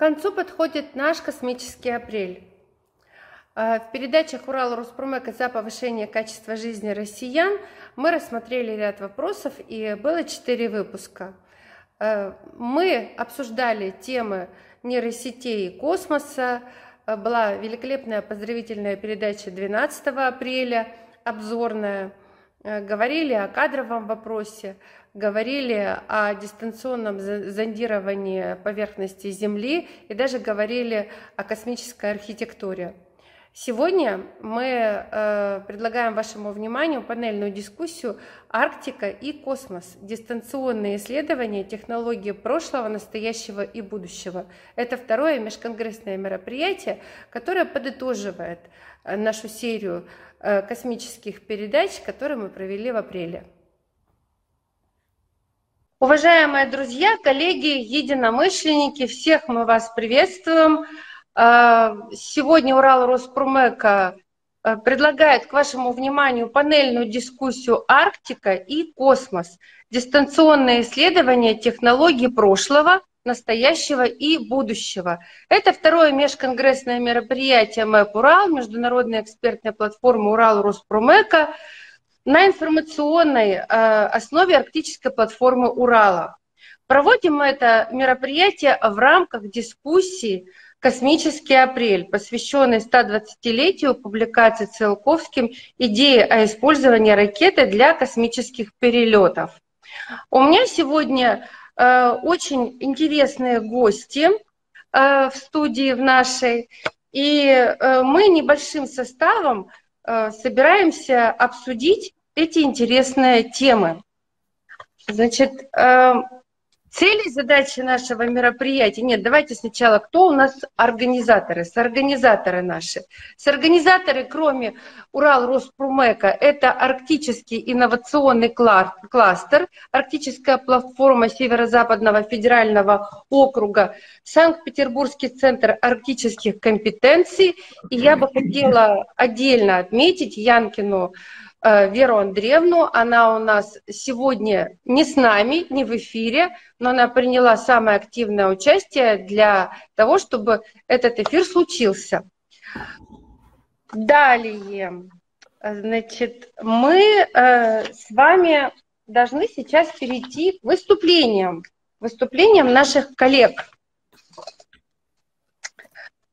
концу подходит наш космический апрель. Э, в передачах Урал Роспромека за повышение качества жизни россиян мы рассмотрели ряд вопросов и было четыре выпуска. Э, мы обсуждали темы нейросетей и космоса. Э, была великолепная поздравительная передача 12 апреля, обзорная. Говорили о кадровом вопросе, говорили о дистанционном зондировании поверхности Земли и даже говорили о космической архитектуре. Сегодня мы э, предлагаем вашему вниманию панельную дискуссию «Арктика и космос. Дистанционные исследования технологии прошлого, настоящего и будущего». Это второе межконгрессное мероприятие, которое подытоживает нашу серию э, космических передач, которые мы провели в апреле. Уважаемые друзья, коллеги, единомышленники, всех мы вас приветствуем. А, сегодня Урал Роспромека предлагает к вашему вниманию панельную дискуссию «Арктика и космос. Дистанционные исследования технологий прошлого, настоящего и будущего». Это второе межконгрессное мероприятие МЭП «Урал», международная экспертная платформа «Урал Роспромека», на информационной э, основе арктической платформы Урала. Проводим мы это мероприятие в рамках дискуссии «Космический апрель», посвященный 120-летию публикации Циолковским идеи о использовании ракеты для космических перелетов. У меня сегодня э, очень интересные гости э, в студии в нашей, и э, мы небольшим составом собираемся обсудить эти интересные темы. Значит, э, цели и задачи нашего мероприятия. Нет, давайте сначала, кто у нас организаторы, соорганизаторы наши. Соорганизаторы, кроме Урал Роспромека, это Арктический инновационный кластер, Арктическая платформа Северо-Западного федерального округа, Санкт-Петербургский центр арктических компетенций. И я бы хотела отдельно отметить Янкину Веру Андреевну. Она у нас сегодня не с нами, не в эфире, но она приняла самое активное участие для того, чтобы этот эфир случился. Далее, значит, мы э, с вами должны сейчас перейти к выступлениям, выступлениям наших коллег.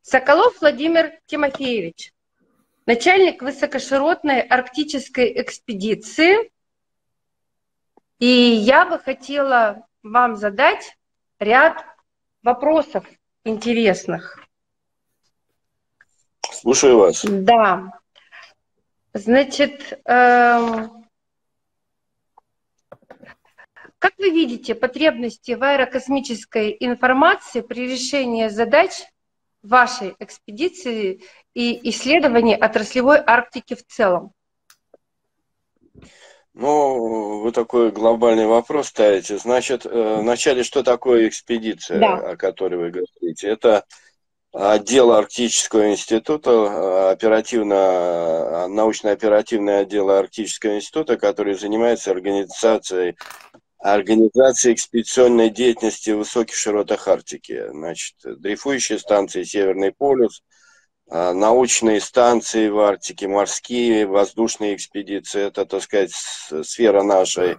Соколов Владимир Тимофеевич начальник высокоширотной арктической экспедиции. И я бы хотела вам задать ряд вопросов интересных. Слушаю вас. Да. Значит, эм, как вы видите потребности в аэрокосмической информации при решении задач вашей экспедиции и исследований отраслевой Арктики в целом? Ну, вы такой глобальный вопрос ставите. Значит, э, вначале, что такое экспедиция, да. о которой вы говорите? Это отдел Арктического института, э, оперативно, научно-оперативный отдел Арктического института, который занимается организацией организации экспедиционной деятельности в высоких широтах Арктики. Значит, дрейфующие станции Северный полюс, научные станции в Арктике, морские, воздушные экспедиции. Это, так сказать, сфера нашей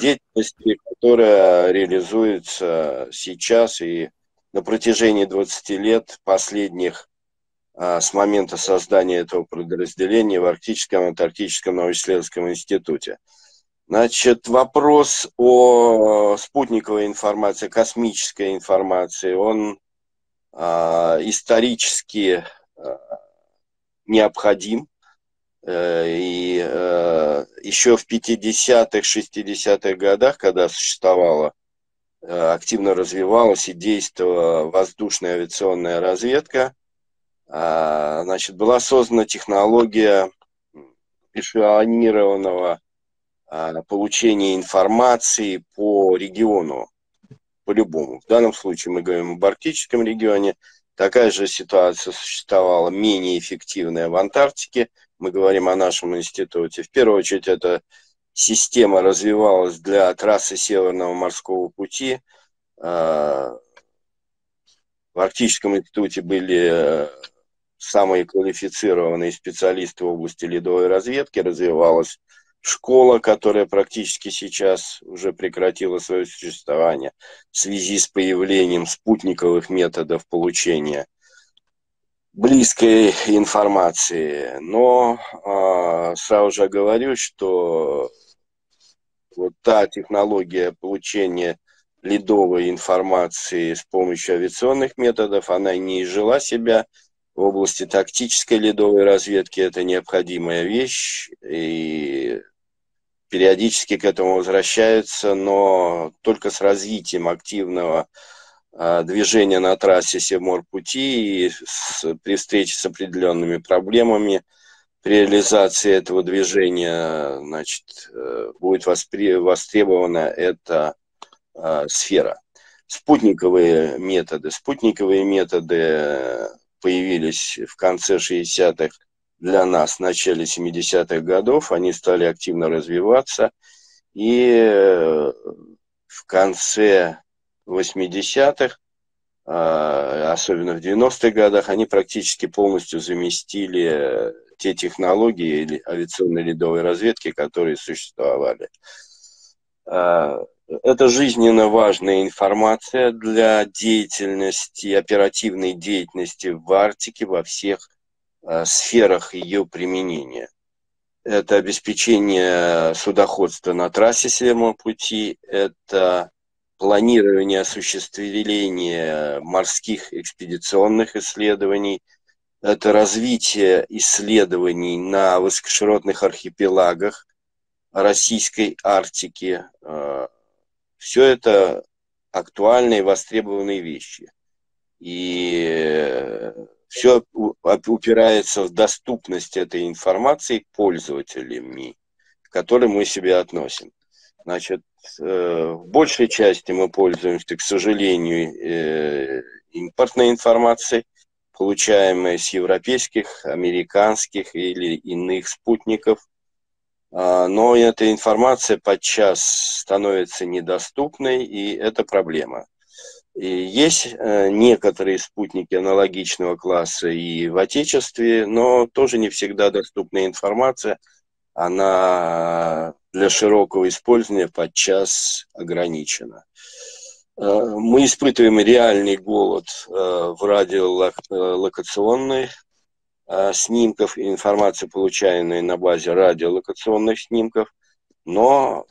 деятельности, которая реализуется сейчас и на протяжении 20 лет последних а, с момента создания этого подразделения в Арктическом Антарктическом научно-исследовательском институте. Значит, вопрос о спутниковой информации, космической информации, он э, исторически необходим. Э, и э, еще в 50-х, 60-х годах, когда существовала, э, активно развивалась и действовала воздушная авиационная разведка, э, значит, была создана технология эшелонированного а, получения информации по региону, по-любому. В данном случае мы говорим об арктическом регионе. Такая же ситуация существовала, менее эффективная в Антарктике. Мы говорим о нашем институте. В первую очередь, эта система развивалась для трассы Северного морского пути. А, в Арктическом институте были э, самые квалифицированные специалисты в области ледовой разведки, развивалась школа, которая практически сейчас уже прекратила свое существование в связи с появлением спутниковых методов получения близкой информации. Но э, сразу же говорю, что вот та технология получения ледовой информации с помощью авиационных методов, она не изжила себя в области тактической ледовой разведки. Это необходимая вещь, и периодически к этому возвращаются, но только с развитием активного а, движения на трассе Севморпути и с, при встрече с определенными проблемами при реализации этого движения значит, э, будет воспри... востребована эта э, сфера. Спутниковые методы. Спутниковые методы появились в конце 60-х для нас в начале 70-х годов. Они стали активно развиваться. И э, в конце 80-х, а, особенно в 90-х годах, они практически полностью заместили те технологии авиационной ледовой разведки, которые существовали. А, это жизненно важная информация для деятельности, оперативной деятельности в Арктике во всех Э, сферах ее применения. Это обеспечение судоходства на трассе Северного пути, это планирование осуществления морских экспедиционных исследований, это развитие исследований на высокоширотных архипелагах Российской Арктики. Э, Все это актуальные востребованные вещи. И все упирается в доступность этой информации пользователями, к которым мы себя относим. Значит, э, в большей части мы пользуемся, к сожалению, э, импортной информацией, получаемой с европейских, американских или иных спутников. А, но эта информация подчас становится недоступной, и это проблема. И есть э, некоторые спутники аналогичного класса и в Отечестве, но тоже не всегда доступная информация. Она для широкого использования подчас ограничена. Э, мы испытываем реальный голод э, в радиолокационных снимков, информации, получаемой на базе радиолокационных снимков, но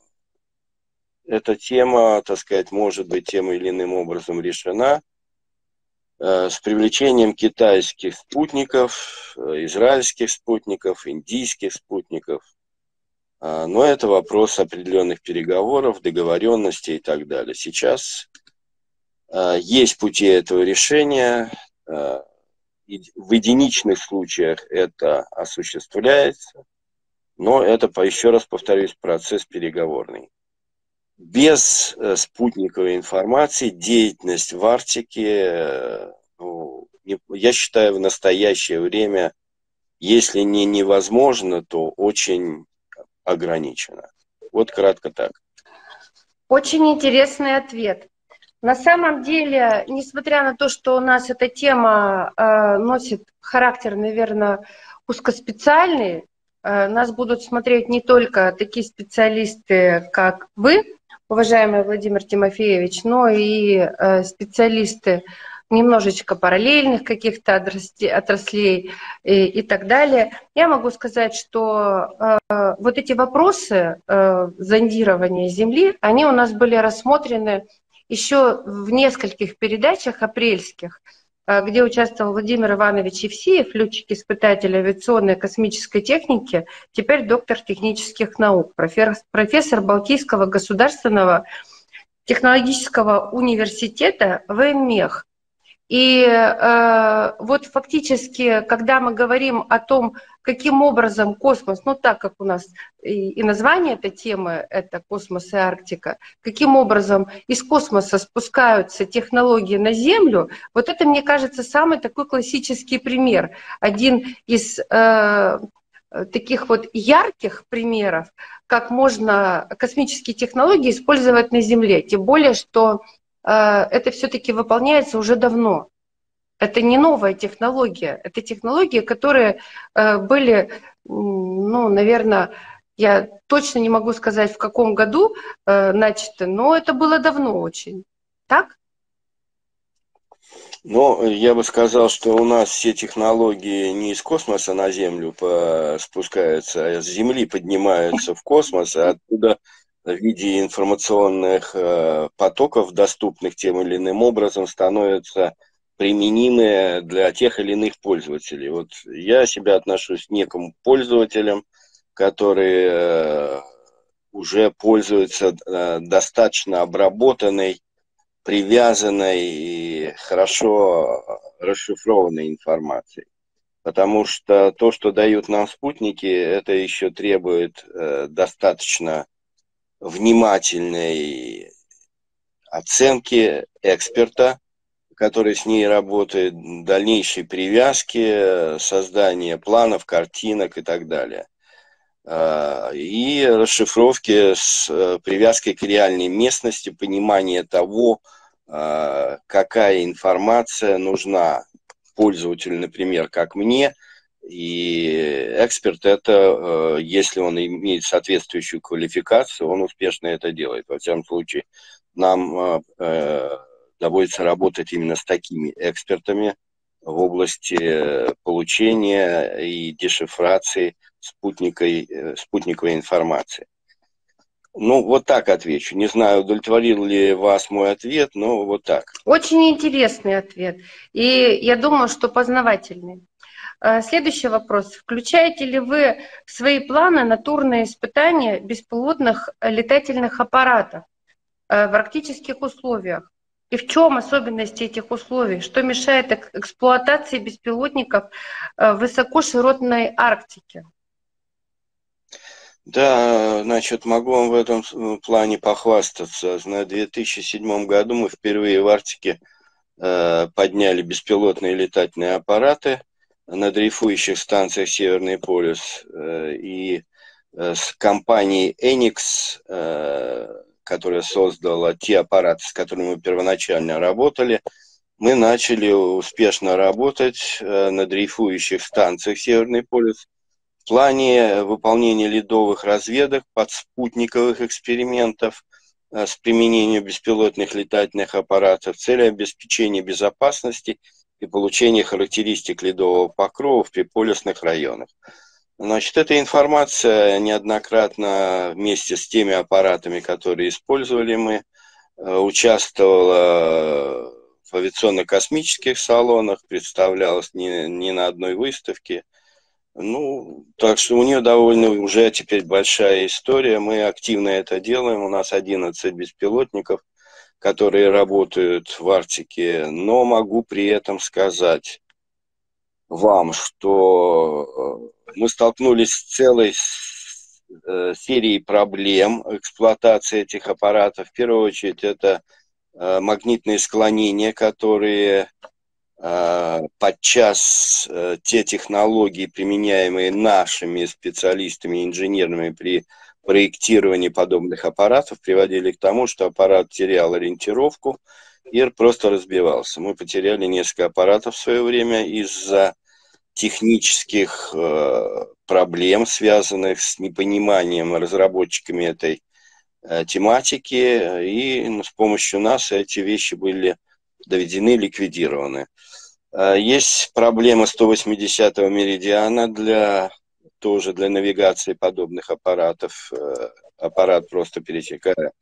эта тема, так сказать, может быть тем или иным образом решена э, с привлечением китайских спутников, э, израильских спутников, индийских спутников. А, но это вопрос определенных переговоров, договоренностей и так далее. Сейчас э, есть пути этого решения. В единичных случаях это осуществляется, но это, еще раз повторюсь, процесс переговорный без э, спутниковой информации деятельность в Арктике, э, ну, я считаю, в настоящее время, если не невозможно, то очень ограничено. Вот кратко так. Очень интересный ответ. На самом деле, несмотря на то, что у нас эта тема э, носит характер, наверное, узкоспециальный, э, нас будут смотреть не только такие специалисты, как вы, уважаемый Владимир Тимофеевич, но и э, специалисты немножечко параллельных каких-то отраслей и, и так далее. Я могу сказать, что э, вот эти вопросы э, зондирования Земли, они у нас были рассмотрены еще в нескольких передачах апрельских, Э, где участвовал Владимир Иванович Евсеев, летчик-испытатель авиационной и космической техники, теперь доктор технических наук, профессор Балтийского государственного технологического университета ВМЕХ. И э, вот фактически, когда мы говорим о том, каким образом космос, ну так как у нас и, и название этой темы это космос и Арктика, каким образом из космоса спускаются технологии на Землю, вот это, мне кажется, самый такой классический пример. Один из э, таких вот ярких примеров, как можно космические технологии использовать на Земле. Тем более, что это все-таки выполняется уже давно. Это не новая технология. Это технологии, которые э, были, ну, наверное, я точно не могу сказать, в каком году э, начаты, но это было давно очень. Так? Ну, я бы сказал, что у нас все технологии не из космоса на Землю спускаются, а с Земли поднимаются в космос, а оттуда в виде информационных э, потоков, доступных тем или иным образом, становятся применимы для тех или иных пользователей. Вот я себя отношусь к некому пользователям, которые э, уже пользуются э, достаточно обработанной, привязанной и хорошо расшифрованной информацией. Потому что то, что дают нам спутники, это еще требует достаточно внимательной оценки эксперта, который с ней работает, дальнейшей привязки, создания планов, картинок и так далее. А, и расшифровки с э, привязкой к реальной местности, понимание того, а, какая информация нужна пользователю, например, как мне, и эксперт это, э, если он имеет соответствующую квалификацию, он успешно это делает. Во всяком случае, нам э, доводится работать именно с такими экспертами в области получения и дешифрации спутниковой, э, спутниковой информации. Ну, вот так отвечу. Не знаю, удовлетворил ли вас мой ответ, но вот так. Очень интересный ответ. И я думаю, что познавательный. Э, следующий вопрос. Включаете ли вы в свои планы натурные испытания беспилотных летательных аппаратов э, в арктических условиях? И в чем особенности этих условий? Что мешает эксплуатации беспилотников в высокоширотной Арктике? Да, значит, могу вам в этом э, плане похвастаться. На 2007 году мы впервые в Арктике э, подняли беспилотные летательные аппараты на дрейфующих станциях Северный полюс. Э, и э, с компанией Enix, э, которая создала те аппараты, с которыми мы первоначально работали, мы начали успешно работать на дрейфующих станциях Северный полюс – в плане выполнения ледовых разведок, подспутниковых экспериментов с применением беспилотных летательных аппаратов в цели обеспечения безопасности и получения характеристик ледового покрова в приполюсных районах. Значит, эта информация неоднократно вместе с теми аппаратами, которые использовали мы, э, участвовала в авиационно-космических салонах, представлялась не, не на одной выставке – ну, так что у нее довольно уже теперь большая история. Мы активно это делаем. У нас 11 беспилотников, которые работают в Арктике. Но могу при этом сказать вам, что э, мы столкнулись с целой э, серией проблем эксплуатации этих аппаратов. В первую очередь это э, магнитные склонения, которые подчас те технологии, применяемые нашими специалистами, инженерами при проектировании подобных аппаратов, приводили к тому, что аппарат терял ориентировку и просто разбивался. Мы потеряли несколько аппаратов в свое время из-за технических э, проблем, связанных с непониманием разработчиками этой э, тематики, и ну, с помощью нас эти вещи были доведены, ликвидированы. А, есть проблема 180-го меридиана для тоже для навигации подобных аппаратов. Э, аппарат просто пересекая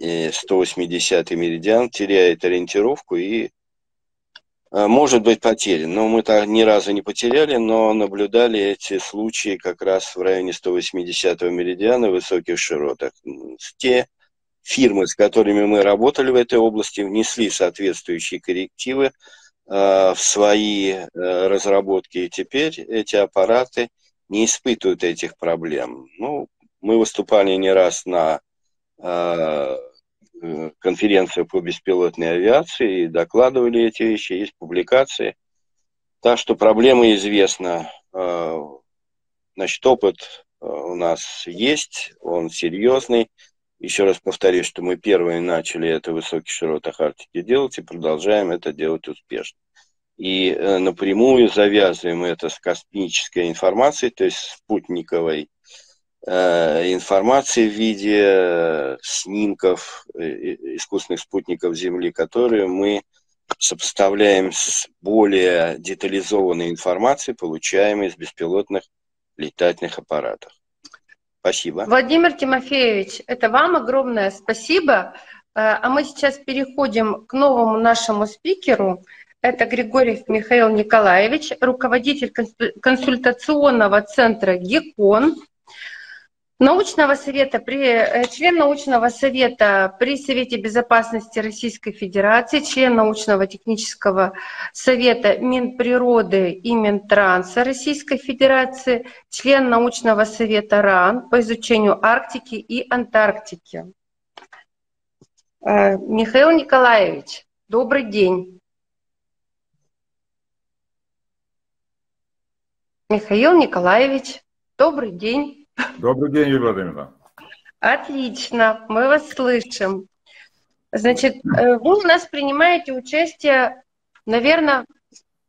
180-й меридиан, теряет ориентировку и э, может быть потерян. Но мы так ни разу не потеряли, но наблюдали эти случаи как раз в районе 180-го меридиана в высоких широтах. Те фирмы, с которыми мы работали в этой области, внесли соответствующие коррективы э, в свои э, разработки, и теперь эти аппараты не испытывают этих проблем. Ну, мы выступали не раз на э, конференции по беспилотной авиации и докладывали эти вещи, есть публикации. Так что проблема известна. Значит, опыт у нас есть, он серьезный. Еще раз повторюсь, что мы первые начали это в высоких широтах Арктики делать и продолжаем это делать успешно. И напрямую завязываем это с космической информацией, то есть спутниковой информации в виде снимков искусственных спутников Земли, которые мы сопоставляем с более детализованной информацией, получаемой из беспилотных летательных аппаратов. Спасибо. Владимир Тимофеевич, это вам огромное спасибо. Э, а мы сейчас переходим к новому нашему спикеру. Это Григорьев Михаил Николаевич, руководитель консультационного центра ГЕКОН научного совета, при, э, член научного совета при Совете Безопасности Российской Федерации, член научного технического совета Минприроды и Минтранса Российской Федерации, член научного совета РАН по изучению Арктики и Антарктики. Э, Михаил Николаевич, добрый день. Михаил Николаевич, добрый день. Добрый день, Юлия Владимировна. Отлично, мы вас слышим. Значит, э, вы у нас принимаете участие, наверное,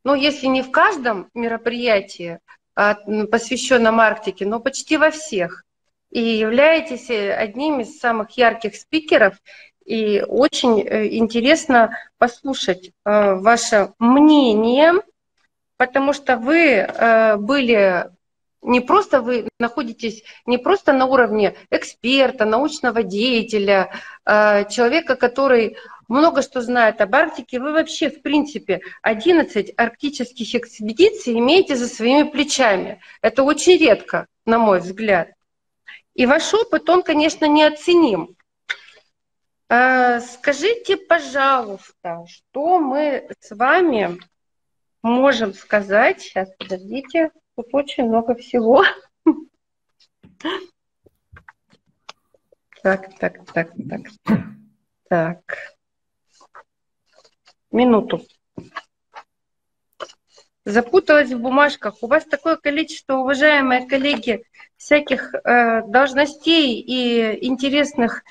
ну, если не в каждом мероприятии, а, посвященном Арктике, но почти во всех. И являетесь э, одним из самых ярких спикеров. И очень э, интересно послушать ваше мнение, потому что вы были не просто вы находитесь не просто на уровне эксперта, научного деятеля, а, человека, который много что знает об Арктике, вы вообще, в принципе, 11 арктических экспедиций имеете за своими плечами. Это очень редко, на мой взгляд. И ваш опыт, он, конечно, неоценим. А, скажите, пожалуйста, что мы с вами можем сказать, сейчас, подождите, Тут очень много всего. Так, так, так, так. Так. Минуту. Запуталась в бумажках. У вас такое количество, уважаемые коллеги, всяких э, должностей и интересных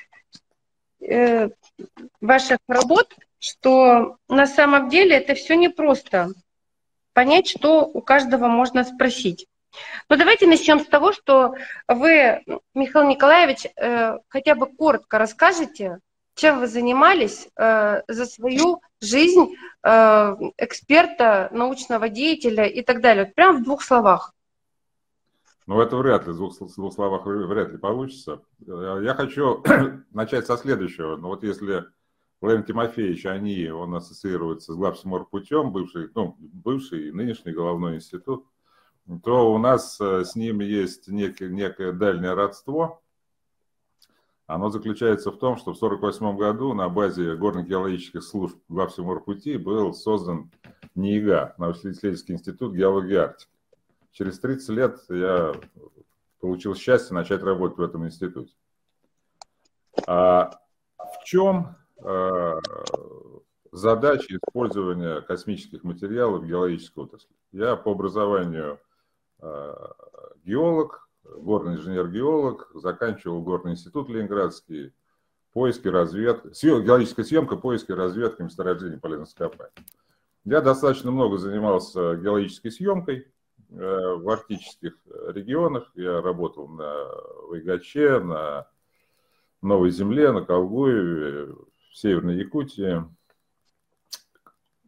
э, ваших работ, что на самом деле это все непросто понять, что у каждого можно спросить. Но давайте начнем с того, что вы, Михаил Николаевич, э, хотя бы коротко расскажете, чем вы занимались э, за свою жизнь э, эксперта, научного деятеля и так далее. Вот прямо в двух словах. Ну, это вряд ли, в двух, двух словах вряд ли получится. Я хочу начать со следующего. Ну, вот если Владимир Тимофеевич, они, он ассоциируется с главсморпутем, бывший, ну, бывший и нынешний головной институт, то у нас э, с ним есть некое, некое дальнее родство. Оно заключается в том, что в 1948 году на базе горно-геологических служб главсморпути был создан НИИГА, научно-исследовательский институт геологии Арктики. Через 30 лет я получил счастье начать работать в этом институте. А в чем задачи использования космических материалов геологической отрасли. Я по образованию э, геолог, горный инженер-геолог, заканчивал горный институт Ленинградский, поиски, разведка, геологическая съемка, поиски, разведка месторождений полезных ископаемых. Я достаточно много занимался геологической съемкой э, в арктических регионах. Я работал на Вайгаче, на Новой Земле, на Колгуеве, в Северной Якутии.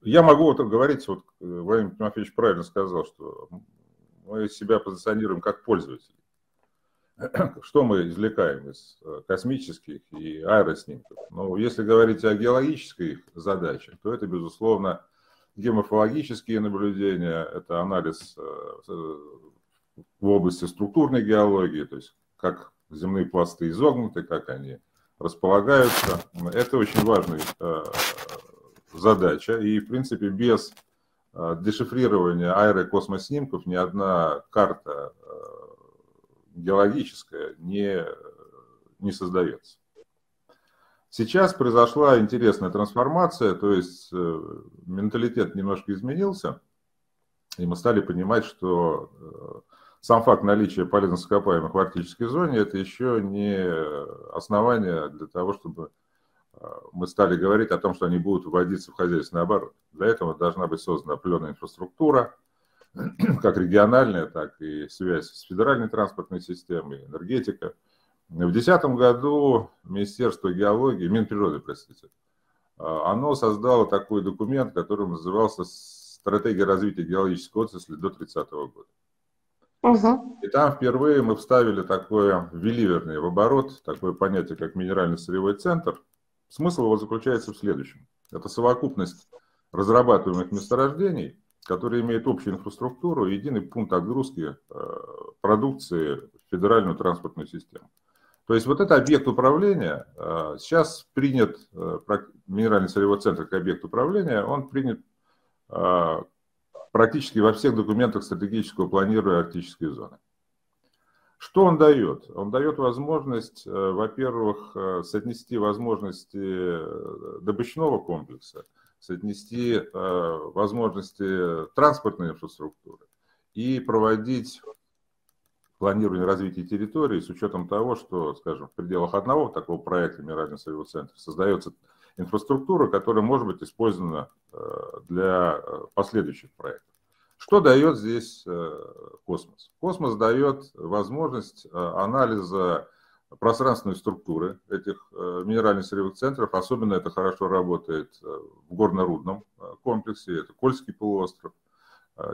Я могу вот говорить, вот э, Владимир Тимофеевич правильно сказал, что мы себя позиционируем как пользователи. Что мы извлекаем из э, космических и аэроснимков? Ну, если говорить о геологической задаче, то это, безусловно, геоморфологические наблюдения, это анализ э, в области структурной геологии, то есть как земные пласты изогнуты, как они располагаются. Это очень важная э, задача. И, в принципе, без э, дешифрирования аэрокосмоснимков ни одна карта э, геологическая не, не создается. Сейчас произошла интересная трансформация, то есть менталитет немножко изменился, и мы стали понимать, что сам факт наличия полезных ископаемых в арктической зоне – это еще не основание для того, чтобы э, мы стали говорить о том, что они будут вводиться в хозяйственный оборот. Для этого должна быть создана определенная инфраструктура, как региональная, так и связь с федеральной транспортной системой, энергетика. В 2010 году Министерство геологии, Минприроды, простите, оно создало такой документ, который назывался «Стратегия развития геологической отрасли до 30 года». Угу. И там впервые мы вставили такое, ввели, вернее, в оборот, такое понятие, как минерально-сырьевой центр. Смысл его заключается в следующем. Это совокупность разрабатываемых месторождений, которые имеют общую инфраструктуру и единый пункт отгрузки э, продукции в федеральную транспортную систему. То есть вот это объект управления, э, сейчас принят, э, минеральный сырьевой центр как объект управления, он принят практически во всех документах стратегического планирования арктической зоны. Что он дает? Он дает возможность, э, во-первых, э, соотнести возможности э, добычного комплекса, соотнести возможности транспортной инфраструктуры и проводить планирование развития территории с учетом того, что, скажем, в пределах одного такого проекта Минерального сырьевого центра создается инфраструктура, которая может быть использована э, для э, последующих проектов. Что дает здесь э, космос? Космос дает возможность анализа пространственной структуры этих минеральных сырьевых центров. Особенно это хорошо работает в горно-рудном комплексе. Это Кольский полуостров,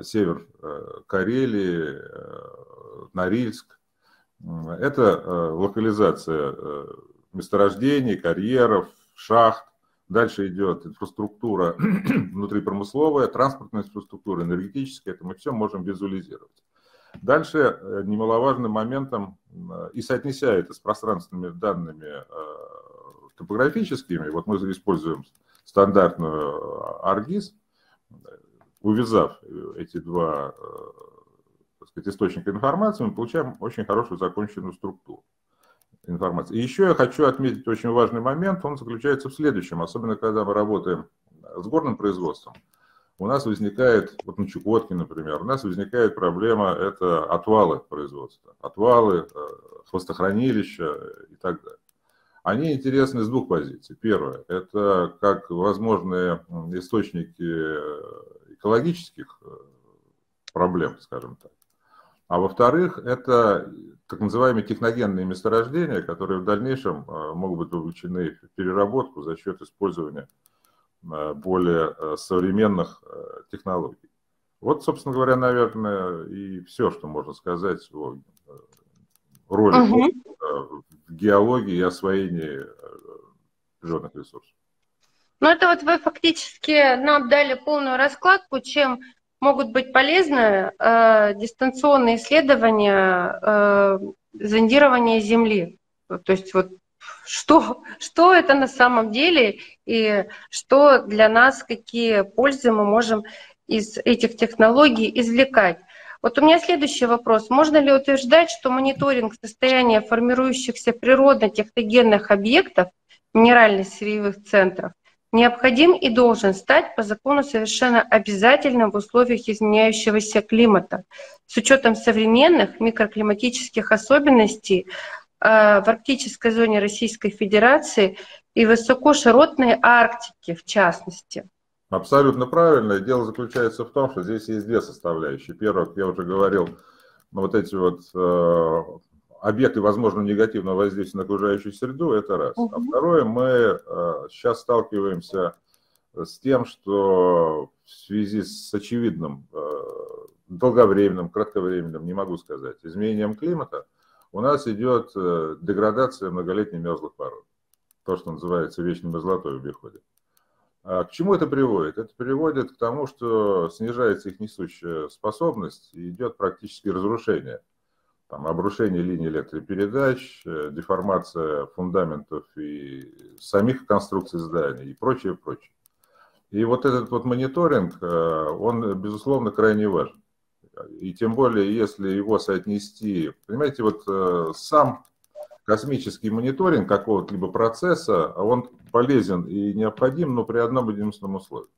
север Карелии, Норильск. Это локализация месторождений, карьеров, шахт, Дальше идет инфраструктура внутрипромысловая, транспортная инфраструктура, энергетическая. Это мы все можем визуализировать. Дальше э, немаловажным моментом, э, и соотнеся это с пространственными данными э, топографическими, вот мы используем стандартную ArcGIS, увязав эти два сказать, источника информации, мы получаем очень хорошую законченную структуру информации. И еще я хочу отметить очень важный момент, он заключается в следующем, особенно когда мы работаем с горным производством. У нас возникает, вот на Чукотке, например, у нас возникает проблема, это отвалы производства, отвалы, э, хвостохранилища и так далее. Они интересны с двух позиций. Первое, это как возможные источники э, экологических э, проблем, скажем так. А во-вторых, это так называемые техногенные месторождения, которые в дальнейшем э, могут быть вовлечены в переработку за счет использования э, более э, современных технологий. Вот, собственно говоря, наверное, и все, что можно сказать о роли угу. в геологии и освоении природных ресурсов. Ну, это вот вы фактически нам дали полную раскладку, чем могут быть полезны э, дистанционные исследования э, зондирования Земли. То есть вот что, что это на самом деле и что для нас, какие пользы мы можем из этих технологий извлекать. Вот у меня следующий вопрос. Можно ли утверждать, что мониторинг состояния формирующихся природно-техногенных объектов минеральных сырьевых центров необходим и должен стать по закону совершенно обязательным в условиях изменяющегося климата с учетом современных микроклиматических особенностей э, в арктической зоне Российской Федерации и высокоширотной Арктики в частности. Абсолютно правильно. дело заключается в том, что здесь есть две составляющие. Первое, как я уже говорил, ну, вот эти вот э, объекты возможного негативного воздействия на окружающую среду, это раз. А второе, мы э, сейчас сталкиваемся с тем, что в связи с очевидным э, долговременным, кратковременным, не могу сказать, изменением климата, у нас идет э, деградация многолетних мерзлых пород. То, что называется вечной мерзлотой в обиходе. А к чему это приводит? Это приводит к тому, что снижается их несущая способность и идет практически разрушение там, обрушение линий электропередач, э, деформация фундаментов и самих конструкций зданий и прочее, прочее. И вот этот вот мониторинг, э, он, безусловно, крайне важен. И тем более, если его соотнести, понимаете, вот э, сам космический мониторинг какого-то либо процесса, он полезен и необходим, но при одном единственном условии.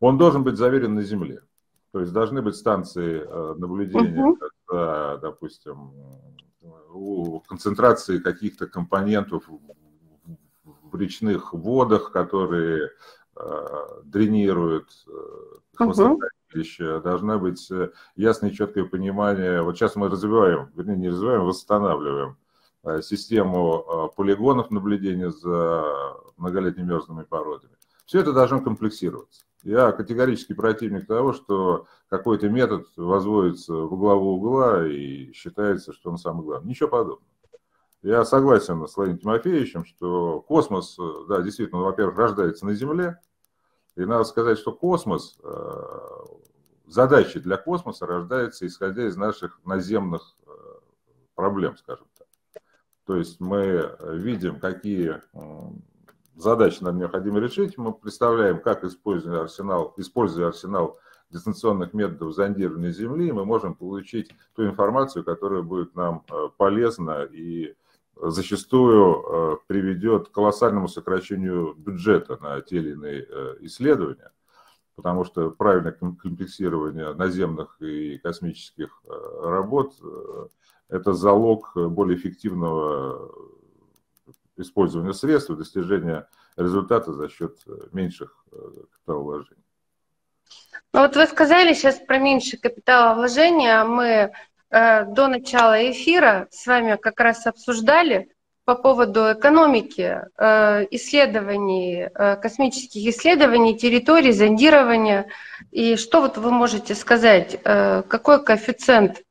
Он должен быть заверен на Земле. То есть должны быть станции наблюдения, uh-huh допустим, у концентрации каких-то компонентов в речных водах, которые дренируют хвостохранилище, должна быть ясное и четкое понимание. Вот сейчас мы развиваем, вернее, не развиваем, восстанавливаем систему полигонов наблюдения за многолетними мерзлыми породами. Все это должно комплексироваться. Я категорически противник того, что какой-то метод возводится в главу угла и считается, что он самый главный. Ничего подобного. Я согласен с Владимиром Тимофеевичем, что космос, да, действительно, во-первых, рождается на Земле. И надо сказать, что космос, э, задачи для космоса рождаются исходя из наших наземных э, проблем, скажем так. То есть мы видим, какие задачи нам необходимо решить, мы представляем, как используя арсенал, используя арсенал дистанционных методов зондирования Земли, мы можем получить ту информацию, которая будет нам э, полезна и зачастую э, приведет к колоссальному сокращению бюджета на те или иные э, исследования, потому что правильное комплексирование наземных и космических работ – это залог более эффективного использования средств и достижения результата за счет э, меньших э, капиталовложений. Ну вот вы сказали сейчас про меньшее капиталовложения. Мы э, до начала эфира с вами как раз обсуждали по поводу экономики, э, исследований, э, космических исследований, территорий, зондирования. И что вот вы можете сказать, э, какой коэффициент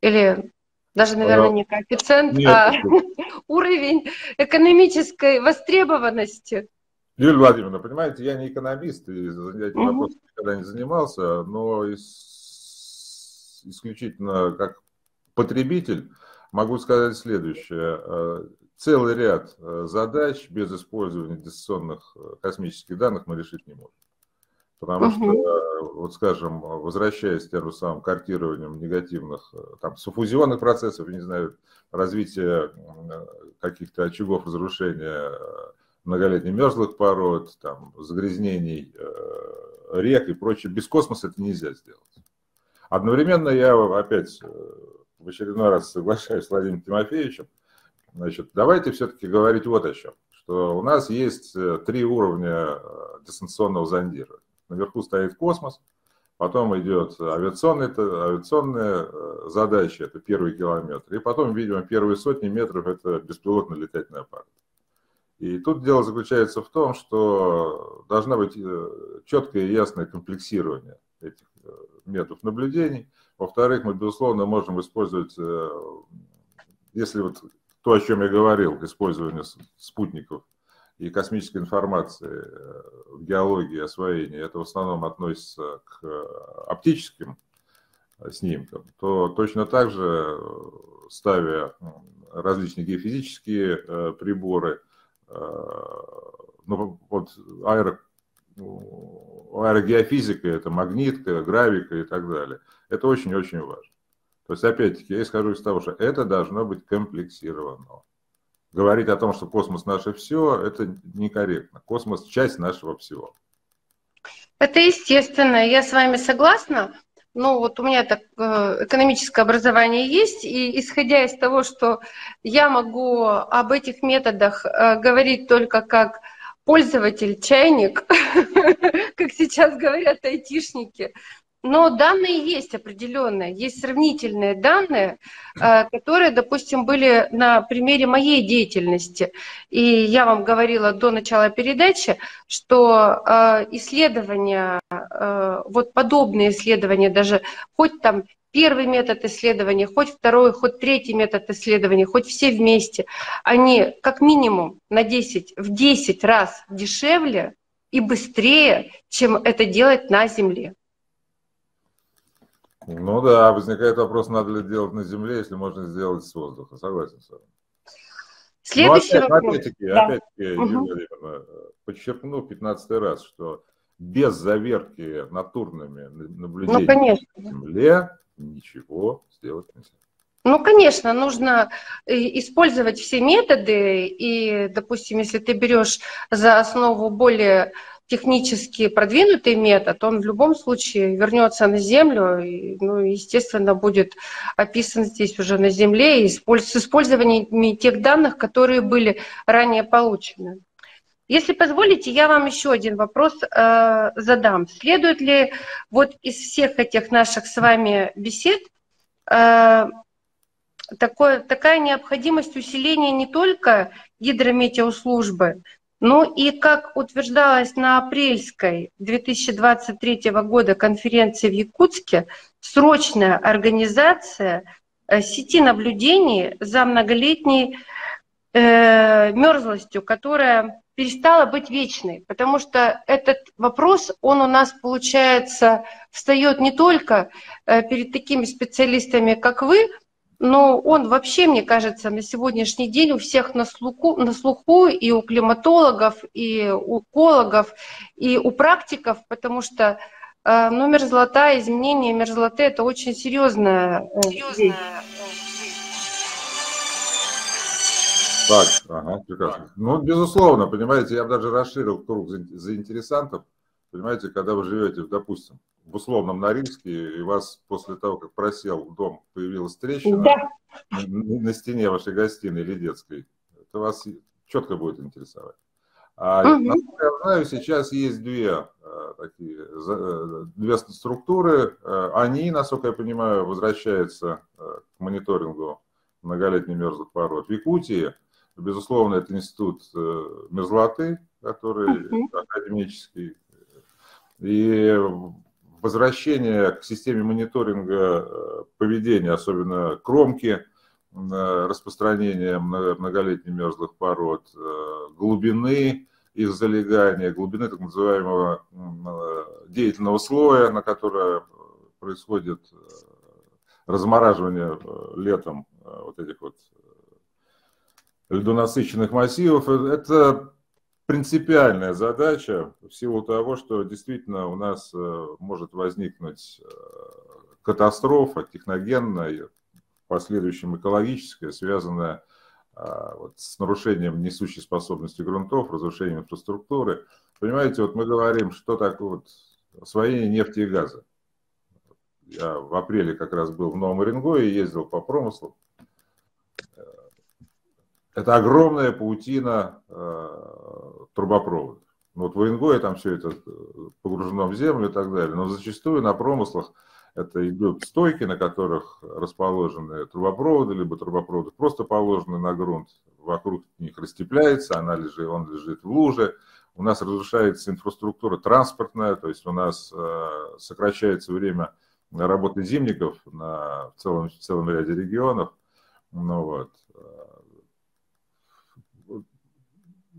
или даже, наверное, не коэффициент, Нет, а уровень экономической востребованности. Юлия Владимировна, понимаете, я не экономист, и этим вопросом никогда не занимался, но исключительно как потребитель могу сказать следующее. Э, целый ряд э, задач без использования дистанционных э, космических данных мы решить не можем. Потому угу. что, вот скажем, возвращаясь к тем же самым картированием негативных, э, там, суфузионных процессов, не знаю, развития каких-то очагов разрушения э, многолетних мерзлых пород, там, загрязнений э, рек и прочее, без космоса это нельзя сделать. Одновременно я опять в очередной раз соглашаюсь с Владимиром Тимофеевичем, значит, давайте все-таки говорить вот о чем, что у нас есть три уровня дистанционного зондирования. Наверху стоит космос, потом идет авиационная, авиационная э, задача, это первый километр, и потом, видимо, первые сотни метров это беспилотный летательный аппарат. И тут дело заключается в том, что должна быть э, четкое и ясное комплексирование этих э, методов наблюдений. Во-вторых, мы, безусловно, можем использовать, если вот то, о чем я говорил, использование спутников и космической информации э, в геологии освоения, это в основном относится к э, оптическим э, снимкам, то точно так же, ставя различные геофизические приборы, ну, вот аэро, аэрогеофизика, это магнитка, гравика и так далее, это очень-очень важно. То есть, опять-таки, я исхожу из того, что это должно быть комплексировано говорить о том, что космос наше все, это некорректно. Космос – часть нашего всего. Это естественно, я с вами согласна. Ну вот у меня так э, экономическое образование есть, и исходя из того, что я могу об этих методах э, говорить только как пользователь, чайник, как сейчас говорят айтишники, но данные есть определенные, есть сравнительные данные, э, которые, допустим, были на примере моей деятельности. И я вам говорила до начала передачи, что э, исследования, э, вот подобные исследования, даже хоть там первый метод исследования, хоть второй, хоть третий метод исследования, хоть все вместе, они как минимум на 10, в 10 раз дешевле и быстрее, чем это делать на Земле. Ну да, возникает вопрос, надо ли делать на Земле, если можно сделать с воздуха. Согласен с вами. Следующий Но опять, вопрос. Опять-таки, да. опять-таки угу. Владимировна, подчеркну 15 раз, что без заверки натурными наблюдениями ну, на Земле ничего сделать нельзя. Ну, конечно, нужно э, использовать все методы, и, допустим, если ты берешь за основу более технически продвинутый метод, он в любом случае вернется на Землю, и, ну, естественно, будет описан здесь уже на Земле и с использованием тех данных, которые были ранее получены. Если позволите, я вам еще один вопрос э, задам. Следует ли вот из всех этих наших с вами бесед э, такое, такая необходимость усиления не только гидрометеослужбы, но и, как утверждалось на апрельской 2023 года конференции в Якутске, срочная организация э, сети наблюдений за многолетней э, мерзлостью, которая перестала быть вечной, потому что этот вопрос, он у нас, получается, встает не только э, перед такими специалистами, как вы, но он вообще, мне кажется, на сегодняшний день у всех на слуху, на слуху и у климатологов, и у экологов, и у практиков, потому что э, ну, мерзлота, изменение мерзлоты – это очень серьезная, э, серьезная Так, ага, прекрасно. Ну, безусловно, понимаете, я бы даже расширил круг заинтересантов. Понимаете, когда вы живете, допустим, в условном Норильске, и у вас после того, как просел дом, появилась трещина да. на, на стене вашей гостиной или детской, это вас четко будет интересовать. А угу. насколько я знаю, сейчас есть две э, такие э, две структуры. Э, они, насколько я понимаю, возвращаются к мониторингу многолетней мерзлых пород. В Якутии Безусловно, это институт мерзлоты, который uh-huh. академический. И возвращение к системе мониторинга э, поведения, особенно кромки, распространения многолетних мерзлых пород, э, глубины их залегания, глубины так называемого деятельного слоя, на которое происходит размораживание летом вот этих вот льдонасыщенных массивов. Э, это принципиальная задача в силу того, что действительно у нас э, может возникнуть э, катастрофа техногенная, в последующем экологическая, связанная вот, с нарушением несущей способности грунтов, разрушением инфраструктуры. Понимаете, вот мы говорим, что такое вот освоение нефти и газа. Я в апреле как раз был в Новом Оренгое, ездил по промыслу. Это огромная паутина э, трубопроводов. Ну, вот в Уренгое там все это э, погружено в землю и так далее. Но зачастую на промыслах это идут стойки, на которых расположены трубопроводы, либо трубопроводы просто положены на грунт. Вокруг них растепляется, она лежит, он лежит в луже. У нас разрушается инфраструктура транспортная, то есть у нас э, сокращается время работы зимников на, в, целом, в целом ряде регионов. Ну, вот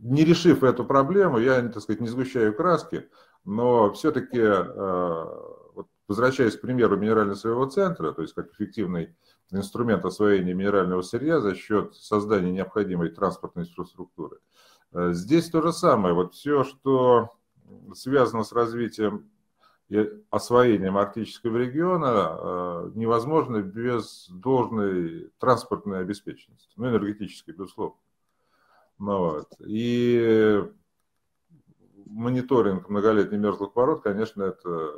не решив эту проблему, я, так сказать, не сгущаю краски, но все-таки, э, возвращаясь к примеру минерально-своего центра, то есть как эффективный инструмент освоения минерального сырья за счет создания необходимой транспортной инфраструктуры. Э, здесь то же самое. Вот все, что связано с развитием и освоением арктического региона, э, невозможно без должной транспортной обеспеченности, ну, энергетической, безусловно. Ну, вот. И мониторинг многолетних мерзлых пород, конечно, это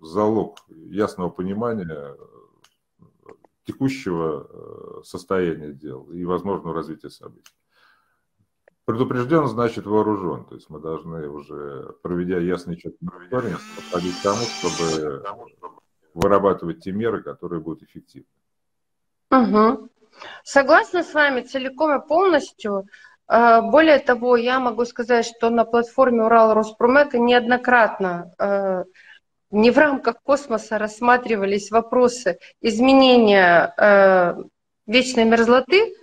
залог ясного понимания текущего э, состояния дел и возможного развития событий. Предупрежден, значит вооружен. То есть мы должны уже, проведя ясный четкий мониторинг, подходить к тому, чтобы вырабатывать те меры, которые будут эффективны. Угу. Согласна с вами целиком и полностью. А, более того, я могу сказать, что на платформе Урал Роспромека неоднократно а, не в рамках космоса рассматривались вопросы изменения а, вечной мерзлоты,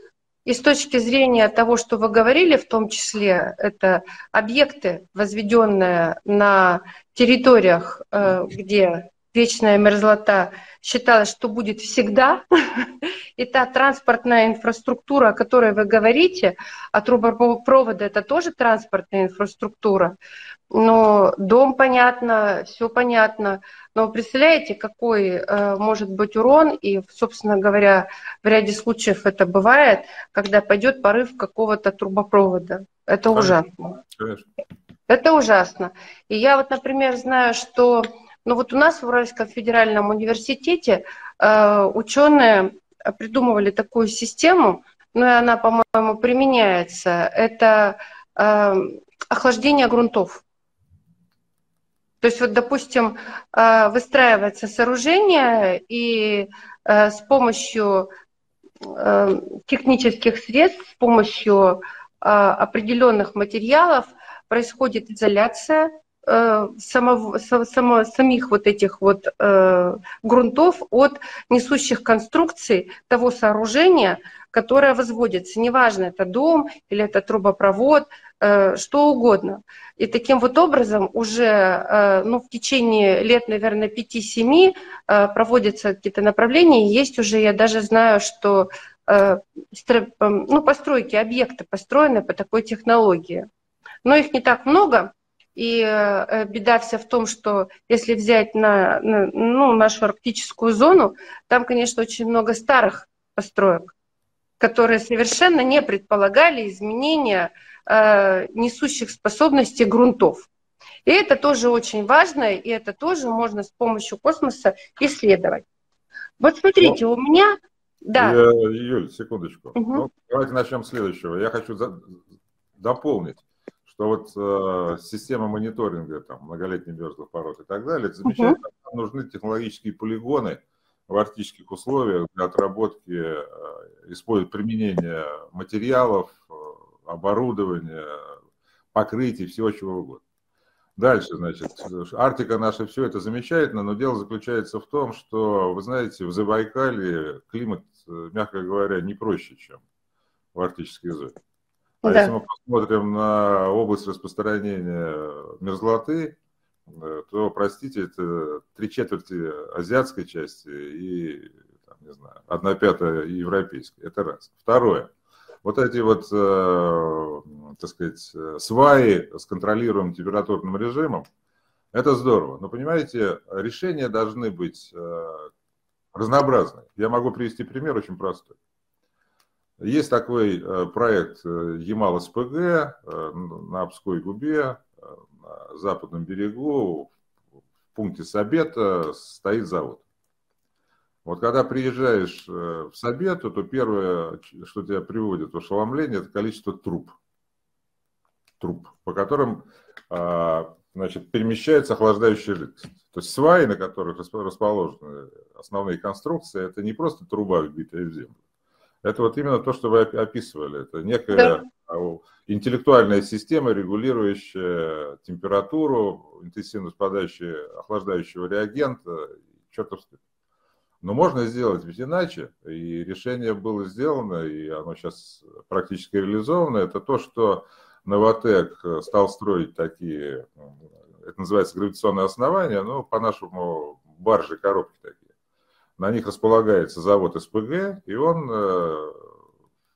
и с точки зрения того, что вы говорили, в том числе это объекты, возведенные на территориях, где вечная мерзлота считалось, что будет всегда. И та транспортная инфраструктура, о которой вы говорите, а трубопроводы – это тоже транспортная инфраструктура. Но дом понятно, все понятно. Но представляете, какой э, может быть урон, и, собственно говоря, в ряде случаев это бывает, когда пойдет порыв какого-то трубопровода. Это ужасно. Это ужасно. И я вот, например, знаю, что но вот у нас в Уральском федеральном университете э, ученые придумывали такую систему, ну и она, по-моему, применяется. Это э, охлаждения грунтов. То есть вот, допустим, э, выстраивается сооружение, и с помощью технических средств, с помощью определенных материалов происходит изоляция самого, само, самих вот этих вот грунтов от несущих конструкций того сооружения, которое возводится. Неважно, это дом или это трубопровод, Э, что угодно. И таким вот образом уже э, ну, в течение лет, наверное, 5-7 э, проводятся какие-то направления. Есть уже, я даже знаю, что ну, постройки, объекты построены по такой технологии. Но их не так много, и беда вся в том, что если взять на, на ну, нашу арктическую зону, там, конечно, очень много старых построек, которые совершенно не предполагали изменения Э, несущих способностей грунтов. И это тоже очень важно, и это тоже можно с помощью космоса исследовать. Вот смотрите, ну, у меня... Да. Я, Юль, секундочку. Угу. Ну, давайте начнем с следующего. Я хочу за... дополнить, что вот э, система мониторинга там, многолетних мерзлых пород и так далее, это замечательно. Угу. нужны технологические полигоны в арктических условиях для отработки, э, использовать применение материалов, э, оборудования, покрытий, всего чего угодно. Дальше, значит, Арктика наша, все это замечательно, но дело заключается в том, что, вы знаете, в Забайкале климат, мягко говоря, не проще, чем в арктической зоне. А да. если мы посмотрим на область распространения мерзлоты, то, простите, это три четверти азиатской части и, там, не знаю, одна пятая европейской. Это раз. Второе вот эти вот, э, так сказать, сваи с контролируемым температурным режимом, это здорово. Но, понимаете, решения должны быть э, разнообразны. Я могу привести пример очень простой. Есть такой э, проект Ямал-СПГ на Обской губе, на западном берегу, в пункте Сабета стоит завод. Вот когда приезжаешь э, в Сабету, то первое, что тебя приводит в ошеломление, это количество труб. Труб, по которым а, значит, перемещается охлаждающая жидкость. То есть сваи, на которых расположены основные конструкции, это не просто труба, вбитая в землю. Это вот именно то, что вы описывали. Это некая да. А, интеллектуальная система, регулирующая температуру, интенсивность подачи охлаждающего реагента, чертов стыд. Но можно сделать ведь иначе, и решение было сделано, и оно сейчас практически реализовано. Это то, что Новотек стал строить такие, это называется гравитационные основания, но по-нашему баржи, коробки такие. На них располагается завод СПГ, и он э,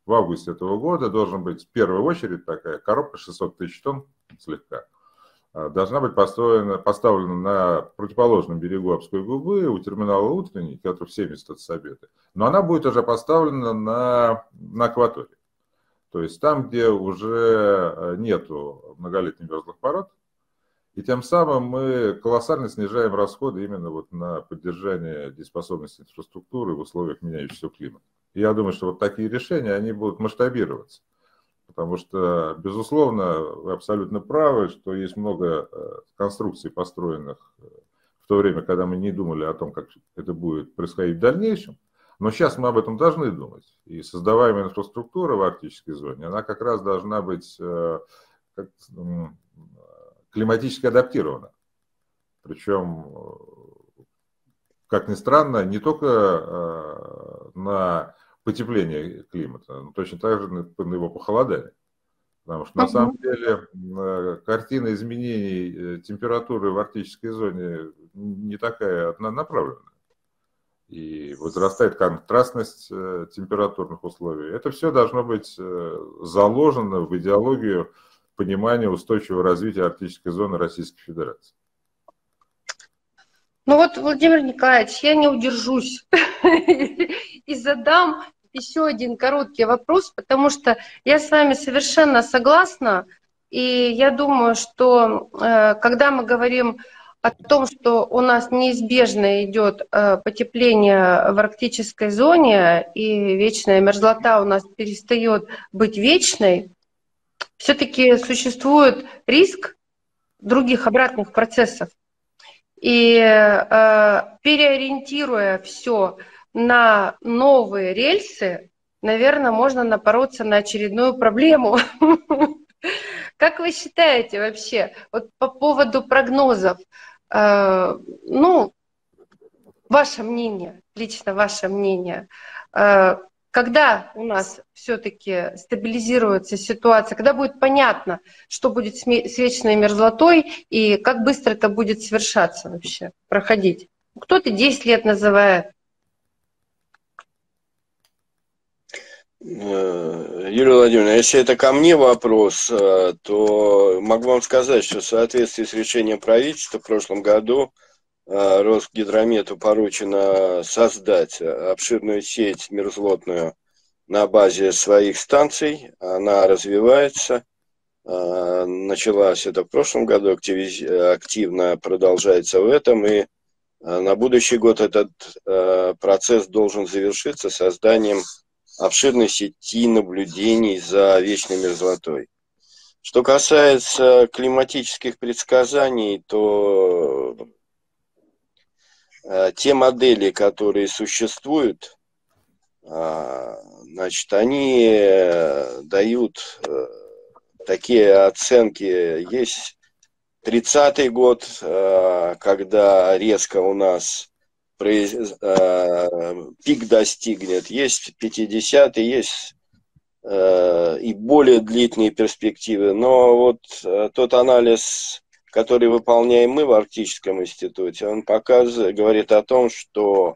в августе этого года должен быть в первую очередь такая коробка 600 тысяч тонн слегка а, должна быть построена, поставлена на противоположном берегу Обской губы у терминала «Утренний», который в 70 от Сабеты. Но она будет уже поставлена на, на акватории. То есть там, где уже э, нету многолетних мерзлых пород, и тем самым мы колоссально снижаем расходы именно вот на поддержание дееспособности инфраструктуры в условиях меняющегося климата. И я думаю, что вот такие решения, они будут масштабироваться. Потому что, безусловно, вы абсолютно правы, что есть много э, конструкций, построенных э, в то время, когда мы не думали о том, как это будет происходить в дальнейшем. Но сейчас мы об этом должны думать. И создаваемая инфраструктура в арктической зоне, она как раз должна быть э, климатически адаптирована. Причем, как ни странно, не только на потепление климата, но точно так же на, его похолодание. Потому что на самом деле э, картина изменений э, температуры в арктической зоне не такая однонаправленная. И возрастает контрастность э, температурных условий. Это все должно быть заложено в идеологию понимания устойчивого развития арктической зоны Российской Федерации. Ну вот, Владимир Николаевич, я не удержусь и задам еще один короткий вопрос, потому что я с вами совершенно согласна, и я думаю, что э, когда мы говорим о том, что у нас неизбежно идет э, потепление в арктической зоне, и вечная мерзлота у нас перестает быть вечной, все-таки существует риск других обратных процессов. И э, переориентируя все на новые рельсы, наверное, можно напороться на очередную проблему. Как вы считаете вообще, вот по поводу прогнозов, э, ну, ваше мнение, лично ваше мнение, э, когда у нас все-таки стабилизируется ситуация, когда будет понятно, что будет с вечной мерзлотой и как быстро это будет совершаться вообще, проходить? Кто-то 10 лет называет, Э, Юлия Владимировна, если это ко мне вопрос, э, то могу вам сказать, что в соответствии с решением правительства в прошлом году Росгидромету поручено создать обширную сеть мерзлотную на базе своих станций. Она развивается. Началась это в прошлом году, активно продолжается в этом. И на будущий год этот процесс должен завершиться созданием обширной сети наблюдений за вечной мерзлотой. Что касается климатических предсказаний, то э, те модели, которые существуют, э, значит, они э, дают э, такие оценки. Есть 30-й год, э, когда резко у нас Э, пик достигнет. Есть 50 есть э, и более длительные перспективы. Но вот э, тот анализ, который выполняем мы в Арктическом институте, он показывает, говорит о том, что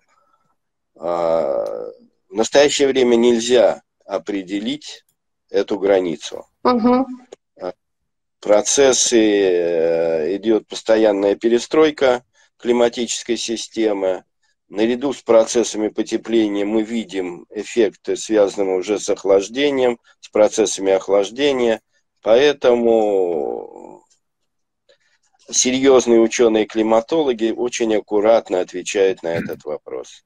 в настоящее время нельзя определить эту границу. Угу. Процессы идет постоянная перестройка климатической системы. Наряду с процессами потепления мы видим эффекты, связанные уже с охлаждением, с процессами охлаждения. Поэтому серьезные ученые-климатологи очень аккуратно отвечают на этот вопрос.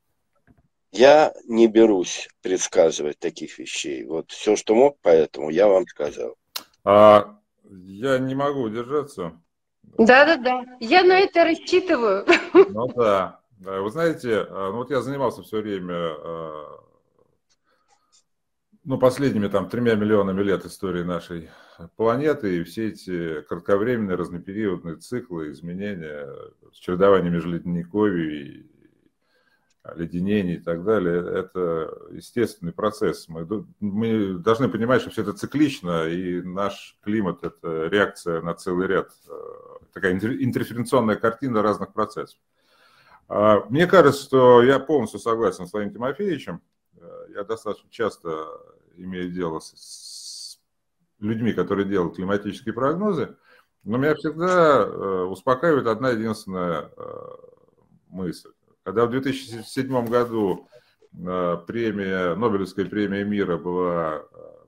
Я не берусь предсказывать таких вещей. Вот все, что мог, поэтому я вам сказал. А, я не могу удержаться. Да-да-да, я на это рассчитываю. Ну да, вы знаете, а, ну вот я занимался все время а, ну, последними там тремя миллионами лет истории нашей планеты и все эти кратковременные разнопериодные циклы изменения, чередование между ледниковью леденений и так далее, это естественный процесс. Мы, мы должны понимать, что все это циклично, и наш климат – это реакция на целый ряд, а, такая интерференционная картина разных процессов. А, мне кажется, что я полностью согласен с Владимиром Тимофеевичем. Э, я достаточно часто имею дело с людьми, которые делают климатические прогнозы, но меня всегда э, успокаивает одна единственная э, мысль. Когда в 2007 году премия, Нобелевская премия мира была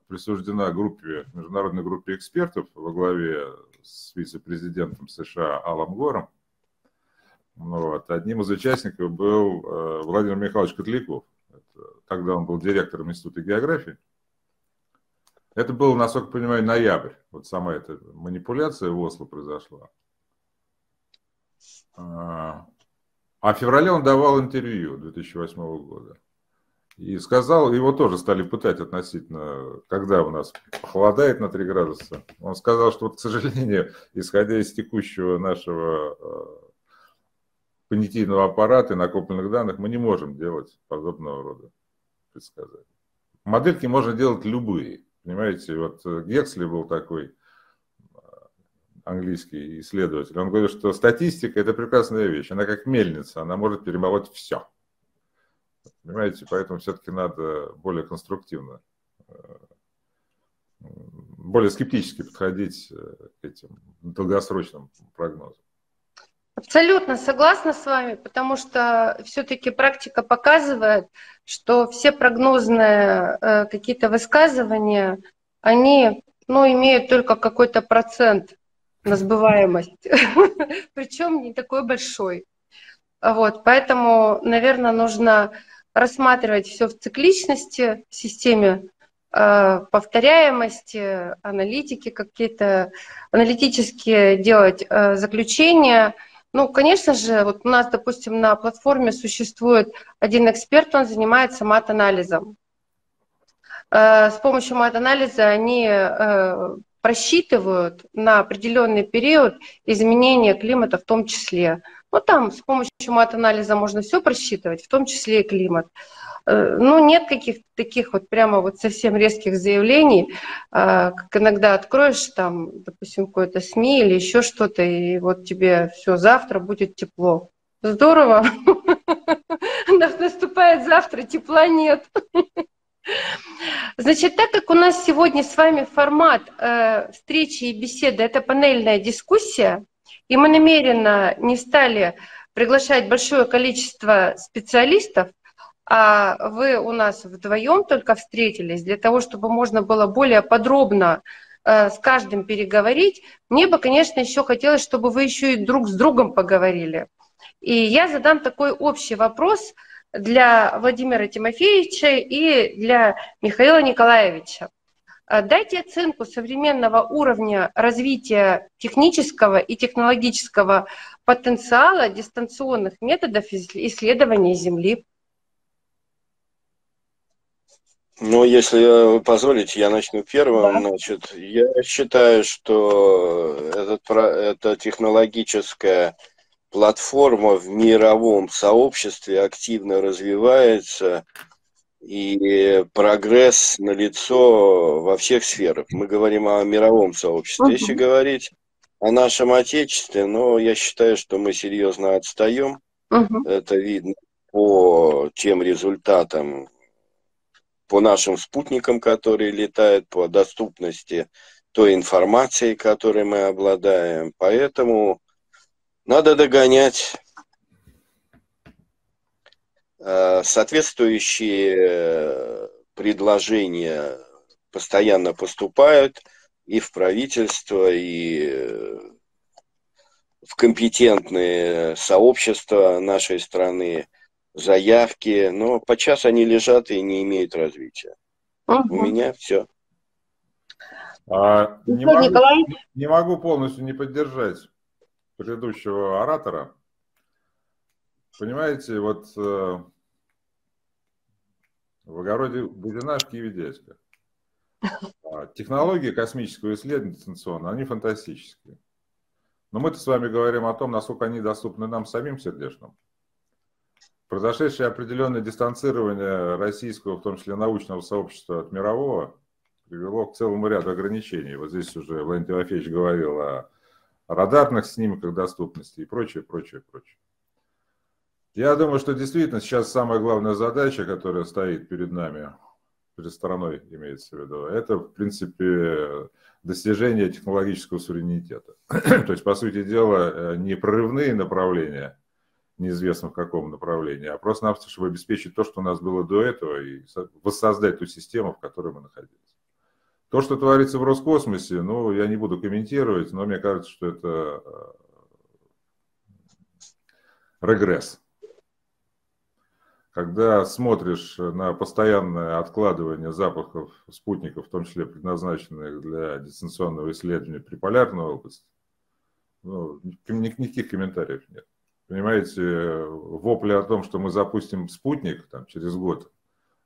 присуждена группе, международной группе экспертов во главе с вице-президентом США Алом Гором, вот. Одним из участников был э, Владимир Михайлович Котляков. Это, тогда он был директором Института географии. Это был, насколько понимаю, ноябрь. Вот сама эта манипуляция в Осло произошла. А, а в феврале он давал интервью 2008 года. И сказал, его тоже стали пытать относительно, когда у нас похолодает на 3 градуса. Он сказал, что, вот, к сожалению, исходя из текущего нашего э, понятийного аппарата и накопленных данных мы не можем делать подобного рода предсказания. Модельки можно делать любые. Понимаете, вот Гексли был такой э, английский исследователь. Он говорит, что статистика – это прекрасная вещь. Она как мельница, она может перемолоть все. Понимаете, поэтому все-таки надо более конструктивно, э, более скептически подходить э, к этим долгосрочным прогнозам. Абсолютно согласна с вами, потому что все-таки практика показывает, что все прогнозные э, какие-то высказывания, они ну, имеют только какой-то процент на сбываемость, причем не такой большой. Вот, поэтому, наверное, нужно рассматривать все в цикличности в системе э, повторяемости, аналитики какие-то, аналитические делать э, заключения. Ну, конечно же, вот у нас, допустим, на платформе существует один эксперт, он занимается мат-анализом. С помощью мат-анализа они просчитывают на определенный период изменения климата в том числе. Ну, там с помощью мат-анализа можно все просчитывать, в том числе и климат. Э, ну, нет каких-то таких вот прямо вот совсем резких заявлений, а, как иногда откроешь там, допустим, какое-то СМИ или еще что-то, и вот тебе все, завтра будет тепло. Здорово. Наступает завтра, тепла нет. Значит, так как у нас сегодня с вами формат э, встречи и беседы – это панельная дискуссия, и мы намеренно не стали приглашать большое количество специалистов, а вы у нас вдвоем только встретились для того, чтобы можно было более подробно э, с каждым переговорить, мне бы, конечно, еще хотелось, чтобы вы еще и друг с другом поговорили. И я задам такой общий вопрос – для Владимира Тимофеевича и для Михаила Николаевича. А дайте оценку современного уровня развития технического и технологического потенциала дистанционных методов исследования Земли. Ну, если вы позволите, я начну первым. Да. Значит, я считаю, что этот, это технологическая платформа в мировом сообществе активно развивается, и прогресс налицо во всех сферах. Мы говорим о мировом сообществе. Uh-huh. Если говорить о нашем отечестве, ну, я считаю, что мы серьезно отстаем. Uh-huh. Это видно по тем результатам, по нашим спутникам, которые летают, по доступности той информации, которой мы обладаем. Поэтому надо догонять. Э, соответствующие э, предложения постоянно поступают и в правительство, и э, в компетентные сообщества нашей страны заявки, но подчас они лежат и не имеют развития. Угу. У меня все. А, не, могу, не могу полностью не поддержать предыдущего оратора. Понимаете, вот э, в огороде Будина, в Киеве дядька. Технологии космического исследования дистанционно, они фантастические. Но мы-то с вами говорим о том, насколько они доступны нам самим сердечным. Произошедшее определенное дистанцирование российского, в том числе научного сообщества от мирового, привело к целому ряду ограничений. Вот здесь уже Владимир Тимофеевич говорил о радарных снимках доступности и прочее, прочее, прочее. Я думаю, что действительно сейчас самая главная задача, которая стоит перед нами, перед страной имеется в виду, это, в принципе, достижение технологического суверенитета. То есть, по сути дела, э, не прорывные направления, неизвестно в каком направлении, а просто-напросто, чтобы обеспечить то, что у нас было до этого, и воссоздать ту систему, в которой мы находились. То, что творится в Роскосмосе, ну, я не буду комментировать, но мне кажется, что это э, регресс. Когда смотришь на постоянное откладывание запахов спутников, в том числе предназначенных для дистанционного исследования приполярной области, ну, никаких комментариев нет. Понимаете, вопли о том, что мы запустим спутник там, через год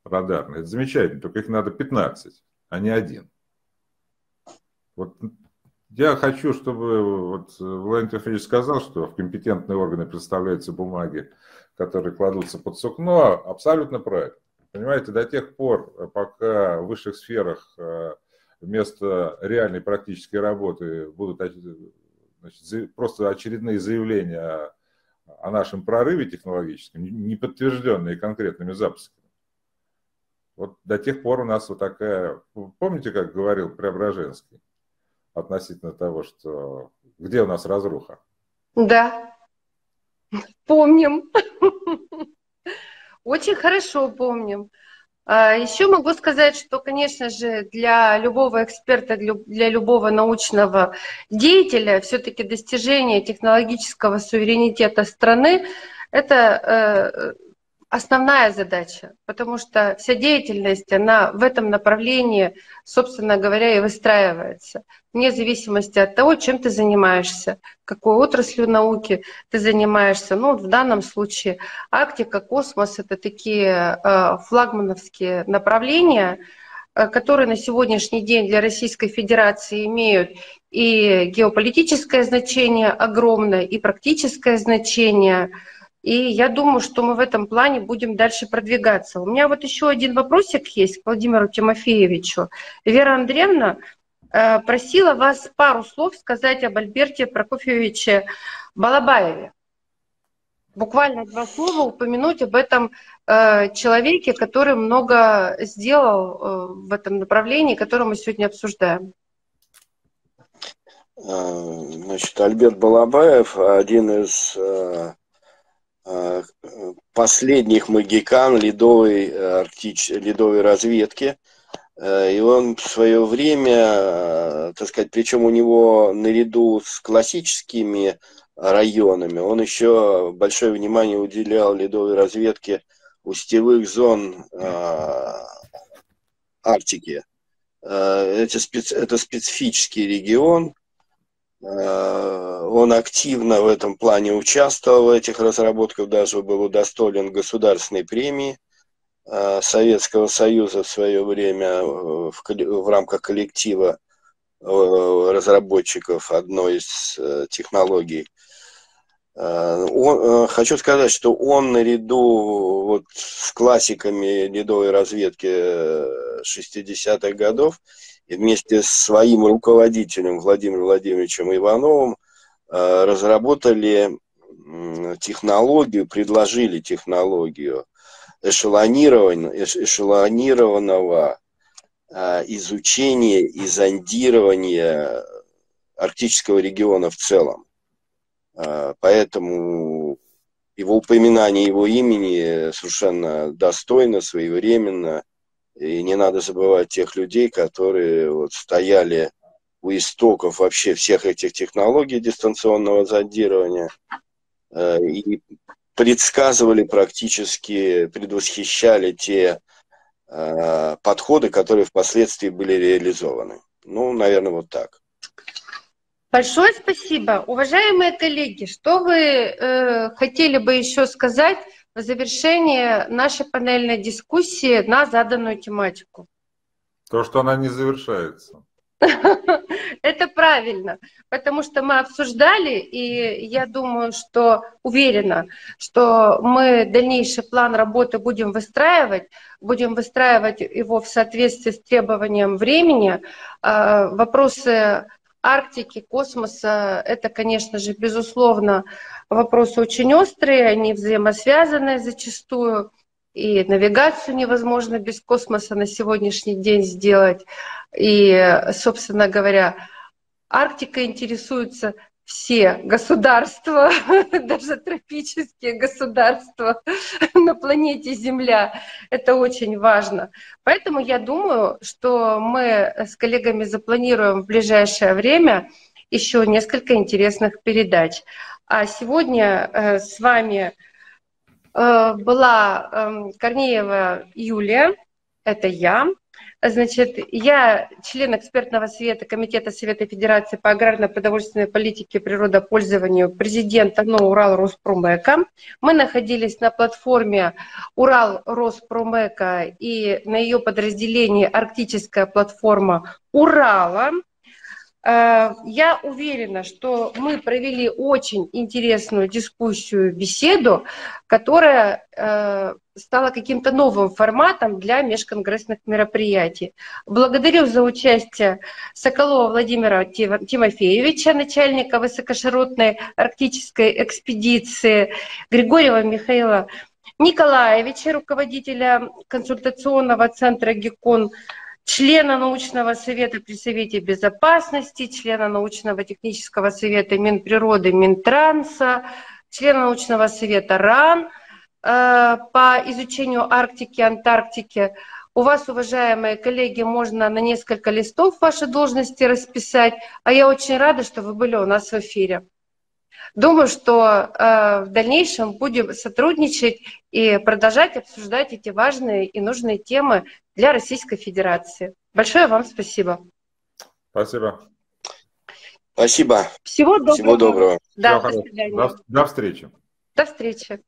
радарный, это замечательно, только их надо 15 а не один. Вот я хочу, чтобы вот Владимир Тимофеевич сказал, что в компетентные органы представляются бумаги, которые кладутся под сукно, абсолютно правильно. Понимаете, до тех пор, пока в высших сферах э, вместо реальной практической работы будут значит, просто очередные заявления о, о нашем прорыве технологическом, не подтвержденные конкретными запусками, вот до тех пор у нас вот такая... Помните, как говорил Преображенский относительно того, что где у нас разруха? Да, помним. Очень хорошо помним. А, Еще могу сказать, что, конечно же, для любого эксперта, для любого научного деятеля все-таки достижение технологического суверенитета страны – это э, основная задача, потому что вся деятельность, она в этом направлении, собственно говоря, и выстраивается, вне зависимости от того, чем ты занимаешься, какой отраслью науки ты занимаешься. Ну, в данном случае Арктика, космос – это такие э, флагмановские направления, э, которые на сегодняшний день для Российской Федерации имеют и геополитическое значение огромное, и практическое значение – и я думаю, что мы в этом плане будем дальше продвигаться. У меня вот еще один вопросик есть к Владимиру Тимофеевичу. Вера Андреевна э, просила вас пару слов сказать об Альберте Прокофьевиче Балабаеве. Буквально два слова упомянуть об этом э, человеке, который много сделал э, в этом направлении, которое мы сегодня обсуждаем. Значит, Альберт Балабаев один из последних магикан ледовой, э, арктич... ледовой разведки. Э, и он в свое время, так сказать, причем у него наряду с классическими районами, он еще большое внимание уделял ледовой разведке устевых зон Арктики. Это, специ... это специфический регион, Э, он активно в этом плане участвовал в этих разработках, даже был удостоен государственной премии э, Советского Союза в свое время э, в, в рамках коллектива разработчиков одной из технологий. Он, хочу сказать, что он наряду вот с классиками ледовой разведки 60-х годов и вместе с своим руководителем Владимиром Владимировичем Ивановым э, разработали технологию, предложили технологию эшелонированного э, изучения и зондирования арктического региона в целом. Э, поэтому его упоминание его имени совершенно достойно, своевременно и не надо забывать тех людей, которые вот стояли у истоков вообще всех этих технологий дистанционного зондирования э, и предсказывали практически, предвосхищали те э, подходы, которые впоследствии были реализованы. Ну, наверное, вот так. Большое спасибо. Уважаемые коллеги, что вы э, хотели бы еще сказать в завершение нашей панельной дискуссии на заданную тематику. То, что она не завершается. Это правильно, потому что мы обсуждали, и я думаю, что уверена, что мы дальнейший план работы будем выстраивать, будем выстраивать его в соответствии с требованием времени. А, вопросы Арктики, космоса, это, конечно же, безусловно, вопросы очень острые, они взаимосвязаны зачастую, и навигацию невозможно без космоса на сегодняшний день сделать. И, собственно говоря, Арктика интересуется все государства, даже тропические государства на планете Земля. Это очень важно. Поэтому я думаю, что мы с коллегами запланируем в ближайшее время еще несколько интересных передач. А сегодня э, с вами э, была эм, Корнеева Юлия, это я, Значит, я член экспертного совета Комитета Совета Федерации по аграрно-продовольственной политике и природопользованию президента НО Урал Роспромека. Мы находились на платформе Урал Роспромека и на ее подразделении Арктическая платформа Урала. Э, я уверена, что мы провели очень интересную дискуссию, беседу, которая э, стала каким-то новым форматом для межконгрессных мероприятий. Благодарю за участие Соколова Владимира Тимофеевича, начальника высокоширотной арктической экспедиции, Григорьева Михаила Николаевича, руководителя консультационного центра ГИКОН, члена научного совета при Совете Безопасности, члена научного технического совета Минприроды, Минтранса, члена научного совета РАН э, по изучению Арктики, Антарктики. У вас, уважаемые коллеги, можно на несколько листов ваши должности расписать, а я очень рада, что вы были у нас в эфире. Думаю, что э, в дальнейшем будем сотрудничать и продолжать обсуждать эти важные и нужные темы для Российской Федерации. Большое вам спасибо. Спасибо. Спасибо. Всего доброго. Всего доброго. Да, до, до, до, до встречи. До встречи.